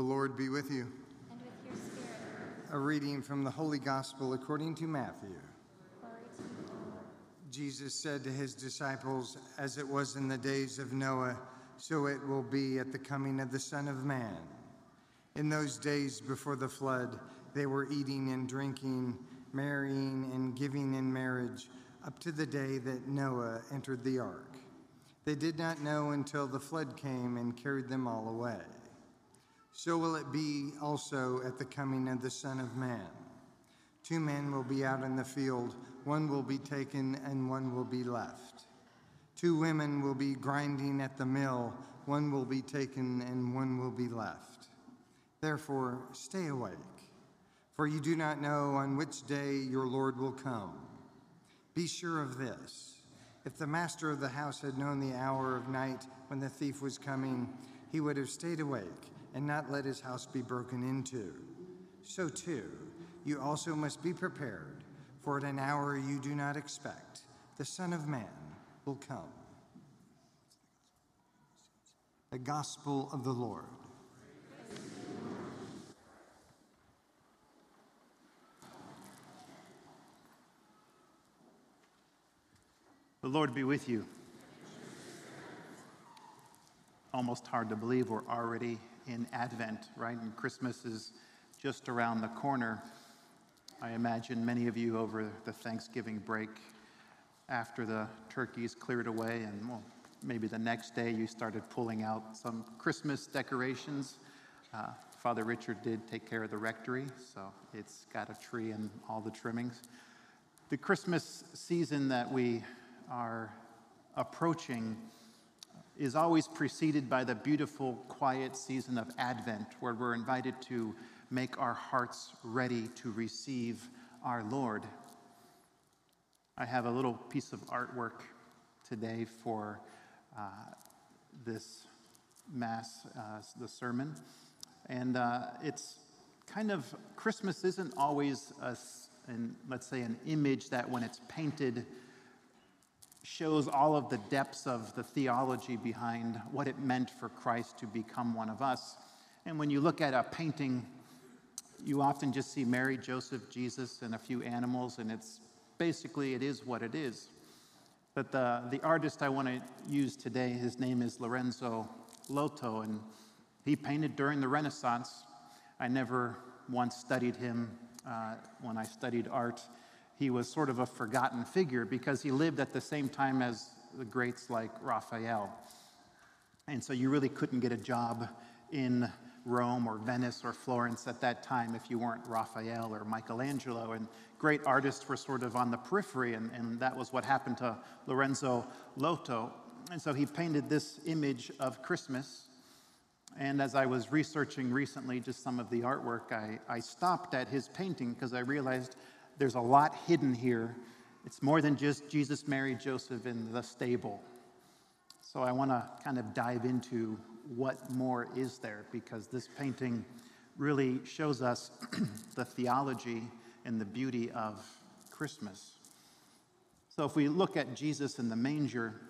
The Lord be with you. and with your spirit. A reading from the Holy Gospel according to Matthew. Glory to you. Jesus said to his disciples, As it was in the days of Noah, so it will be at the coming of the Son of Man. In those days before the flood, they were eating and drinking, marrying and giving in marriage, up to the day that Noah entered the ark. They did not know until the flood came and carried them all away. So will it be also at the coming of the Son of Man. Two men will be out in the field, one will be taken and one will be left. Two women will be grinding at the mill, one will be taken and one will be left. Therefore, stay awake, for you do not know on which day your Lord will come. Be sure of this if the master of the house had known the hour of night when the thief was coming, he would have stayed awake and not let his house be broken into. So, too, you also must be prepared, for at an hour you do not expect, the Son of Man will come. The Gospel of the Lord. The Lord be with you. Almost hard to believe we're already in Advent, right? And Christmas is just around the corner. I imagine many of you over the Thanksgiving break, after the turkeys cleared away, and well, maybe the next day you started pulling out some Christmas decorations. Uh, Father Richard did take care of the rectory, so it's got a tree and all the trimmings. The Christmas season that we are approaching is always preceded by the beautiful, quiet season of Advent, where we're invited to make our hearts ready to receive our Lord. I have a little piece of artwork today for uh, this Mass, uh, the sermon. And uh, it's kind of, Christmas isn't always, a, an, let's say, an image that when it's painted, shows all of the depths of the theology behind what it meant for Christ to become one of us. And when you look at a painting, you often just see Mary, Joseph, Jesus, and a few animals, and it's basically it is what it is. But the, the artist I want to use today, his name is Lorenzo Lotto, and he painted during the Renaissance. I never once studied him uh, when I studied art he was sort of a forgotten figure because he lived at the same time as the greats like Raphael. And so you really couldn't get a job in Rome or Venice or Florence at that time if you weren't Raphael or Michelangelo. And great artists were sort of on the periphery, and, and that was what happened to Lorenzo Lotto. And so he painted this image of Christmas. And as I was researching recently just some of the artwork, I, I stopped at his painting because I realized there's a lot hidden here. It's more than just Jesus, Mary, Joseph in the stable. So I want to kind of dive into what more is there because this painting really shows us the theology and the beauty of Christmas. So if we look at Jesus in the manger,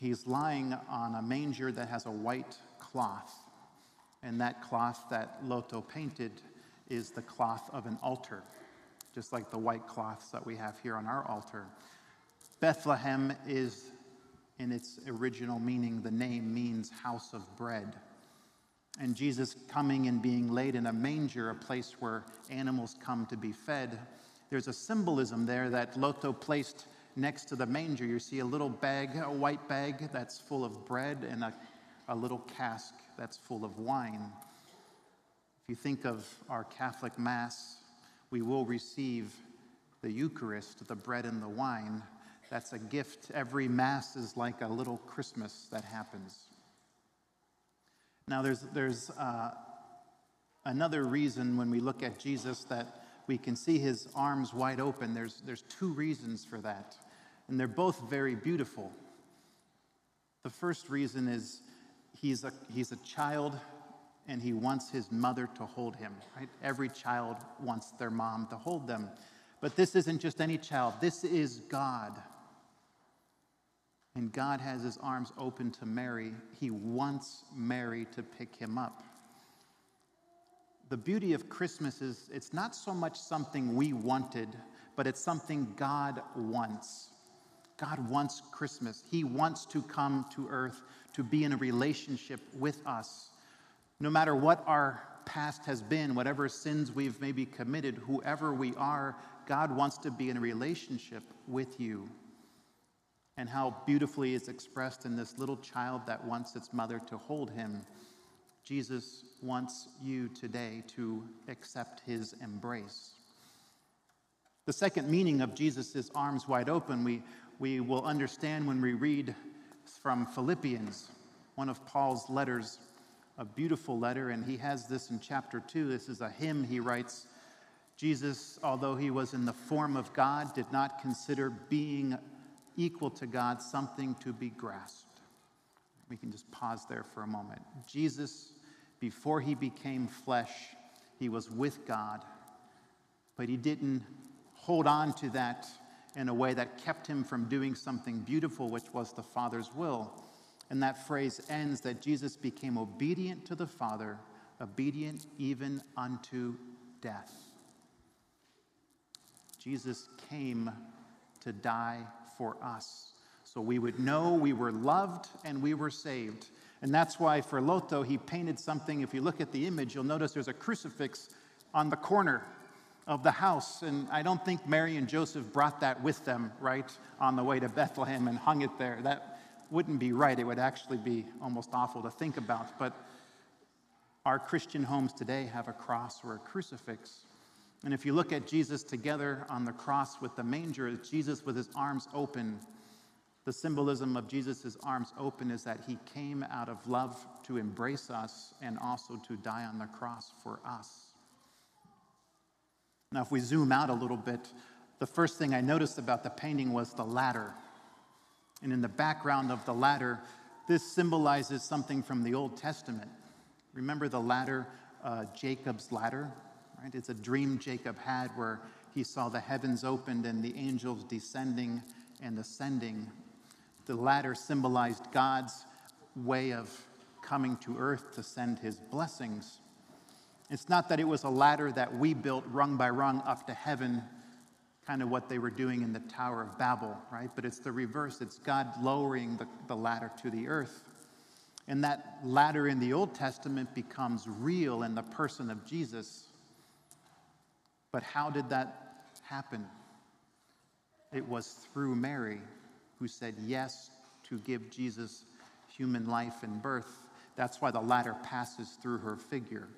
he's lying on a manger that has a white cloth. And that cloth that Lotto painted is the cloth of an altar just like the white cloths that we have here on our altar. Bethlehem is, in its original meaning, the name means house of bread. And Jesus coming and being laid in a manger, a place where animals come to be fed, there's a symbolism there that Lotto placed next to the manger. You see a little bag, a white bag that's full of bread, and a, a little cask that's full of wine. If you think of our Catholic Mass, we will receive the Eucharist, the bread and the wine. That's a gift. Every Mass is like a little Christmas that happens. Now, there's, there's uh, another reason when we look at Jesus that we can see his arms wide open. There's, there's two reasons for that, and they're both very beautiful. The first reason is he's a, he's a child and he wants his mother to hold him, right? Every child wants their mom to hold them. But this isn't just any child, this is God. And God has his arms open to Mary. He wants Mary to pick him up. the beauty of Christmas is it's not so much something we wanted, but it's something God wants. God wants Christmas. He wants to come to earth to be in a relationship with us. No matter what our past has been, whatever sins we've maybe committed, whoever we are, God wants to be in a relationship with you. And how beautifully it's expressed in this little child that wants its mother to hold him. Jesus wants you today to accept his embrace. The second meaning of Jesus' arms wide open, we, we will understand when we read from Philippians, one of Paul's letters, a beautiful letter, and he has this in chapter 2. This is a hymn he writes. Jesus, although he was in the form of God, did not consider being equal to God something to be grasped. We can just pause there for a moment. Jesus, before he became flesh, he was with God, but he didn't hold on to that in a way that kept him from doing something beautiful, which was the Father's will. And that phrase ends that Jesus became obedient to the Father, obedient even unto death. Jesus came to die for us so we would know we were loved and we were saved. And that's why for Lotto, he painted something. If you look at the image, you'll notice there's a crucifix on the corner of the house. And I don't think Mary and Joseph brought that with them, right, on the way to Bethlehem and hung it there. That wouldn't be right. It would actually be almost awful to think about. But our Christian homes today have a cross or a crucifix. And if you look at Jesus together on the cross with the manger, Jesus with his arms open. The symbolism of Jesus' arms open is that he came out of love to embrace us and also to die on the cross for us. Now, if we zoom out a little bit, the first thing I noticed about the painting was the ladder. And in the background of the ladder, this symbolizes something from the Old Testament. Remember the ladder, uh, Jacob's ladder? Right? It's a dream Jacob had where he saw the heavens opened and the angels descending and ascending. The ladder symbolized God's way of coming to earth to send his blessings. It's not that it was a ladder that we built rung by rung up to heaven, kind of what they were doing in the Tower of Babel, right? But it's the reverse. It's God lowering the, the ladder to the earth. And that ladder in the Old Testament becomes real in the person of Jesus. But how did that happen? It was through Mary, who said yes to give Jesus human life and birth. That's why the ladder passes through her figure.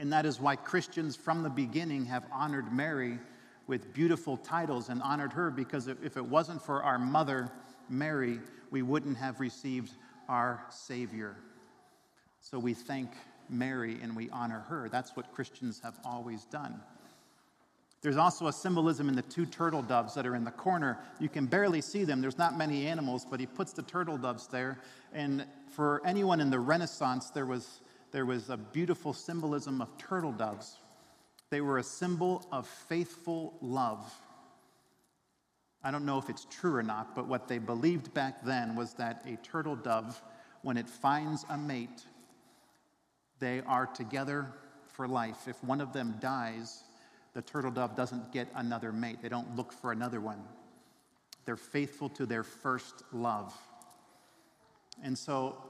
And that is why Christians from the beginning have honored Mary with beautiful titles and honored her because if it wasn't for our mother, Mary, we wouldn't have received our Savior. So we thank Mary and we honor her. That's what Christians have always done. There's also a symbolism in the two turtle doves that are in the corner. You can barely see them. There's not many animals, but he puts the turtle doves there. And for anyone in the Renaissance, there was, there was a beautiful symbolism of turtle doves. They were a symbol of faithful love. I don't know if it's true or not, but what they believed back then was that a turtle dove, when it finds a mate, they are together for life. If one of them dies, the turtle dove doesn't get another mate. They don't look for another one. They're faithful to their first love. And so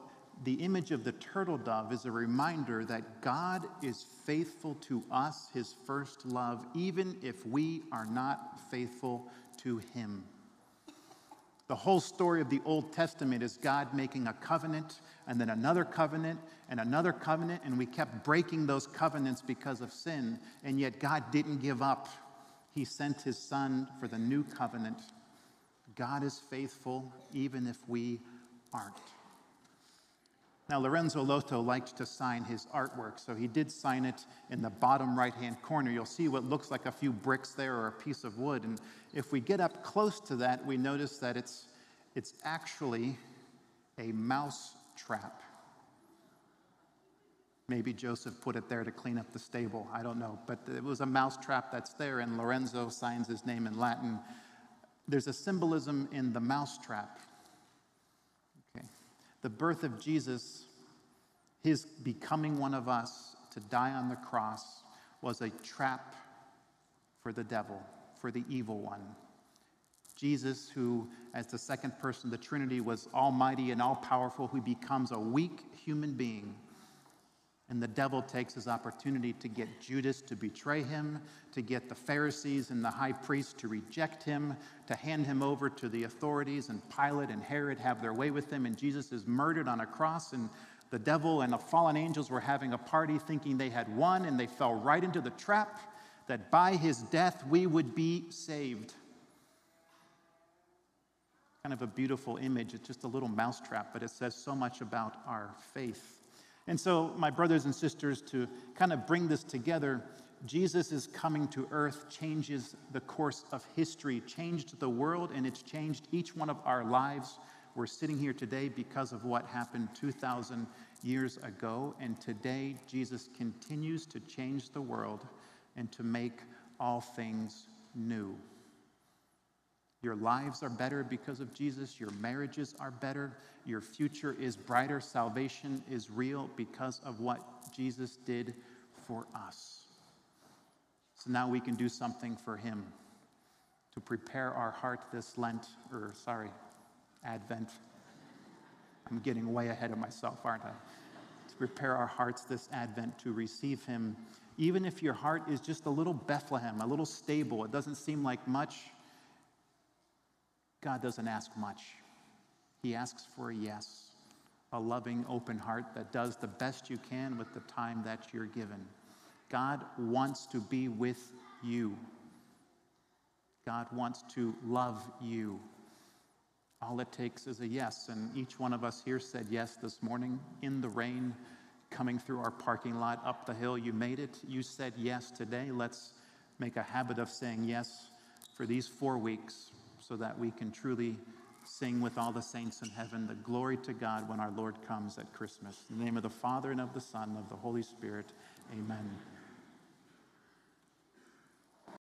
the image of the turtle dove is a reminder that God is faithful to us, his first love, even if we are not faithful to him. The whole story of the Old Testament is God making a covenant and then another covenant and another covenant, and we kept breaking those covenants because of sin, and yet God didn't give up. He sent his son for the new covenant. God is faithful even if we aren't. Now, Lorenzo Lotto liked to sign his artwork, so he did sign it in the bottom right hand corner. You'll see what looks like a few bricks there or a piece of wood. And if we get up close to that, we notice that it's, it's actually a mouse trap. Maybe Joseph put it there to clean up the stable. I don't know. But it was a mouse trap that's there, and Lorenzo signs his name in Latin. There's a symbolism in the mouse trap the birth of Jesus, his becoming one of us to die on the cross was a trap for the devil, for the evil one. Jesus, who, as the second person of the Trinity, was almighty and all powerful, who becomes a weak human being. And the devil takes his opportunity to get Judas to betray him, to get the Pharisees and the high priest to reject him, to hand him over to the authorities, and Pilate and Herod have their way with him. And Jesus is murdered on a cross, and the devil and the fallen angels were having a party thinking they had won, and they fell right into the trap that by his death we would be saved kind of a beautiful image. It's just a little mousetrap, but it says so much about our faith. And so, my brothers and sisters, to kind of bring this together, Jesus is coming to earth changes the course of history, changed the world, and it's changed each one of our lives. We're sitting here today because of what happened 2,000 years ago, and today Jesus continues to change the world and to make all things new. Your lives are better because of Jesus. Your marriages are better. Your future is brighter. Salvation is real because of what Jesus did for us. So now we can do something for Him to prepare our heart this Lent, or sorry, Advent. I'm getting way ahead of myself, aren't I? To prepare our hearts this Advent to receive Him. Even if your heart is just a little Bethlehem, a little stable, it doesn't seem like much God doesn't ask much. He asks for a yes, a loving, open heart that does the best you can with the time that you're given. God wants to be with you. God wants to love you. All it takes is a yes. And each one of us here said yes this morning in the rain, coming through our parking lot up the hill. You made it. You said yes today. Let's make a habit of saying yes for these four weeks so that we can truly sing with all the saints in heaven the glory to God when our Lord comes at Christmas. In the name of the Father and of the Son and of the Holy Spirit, amen.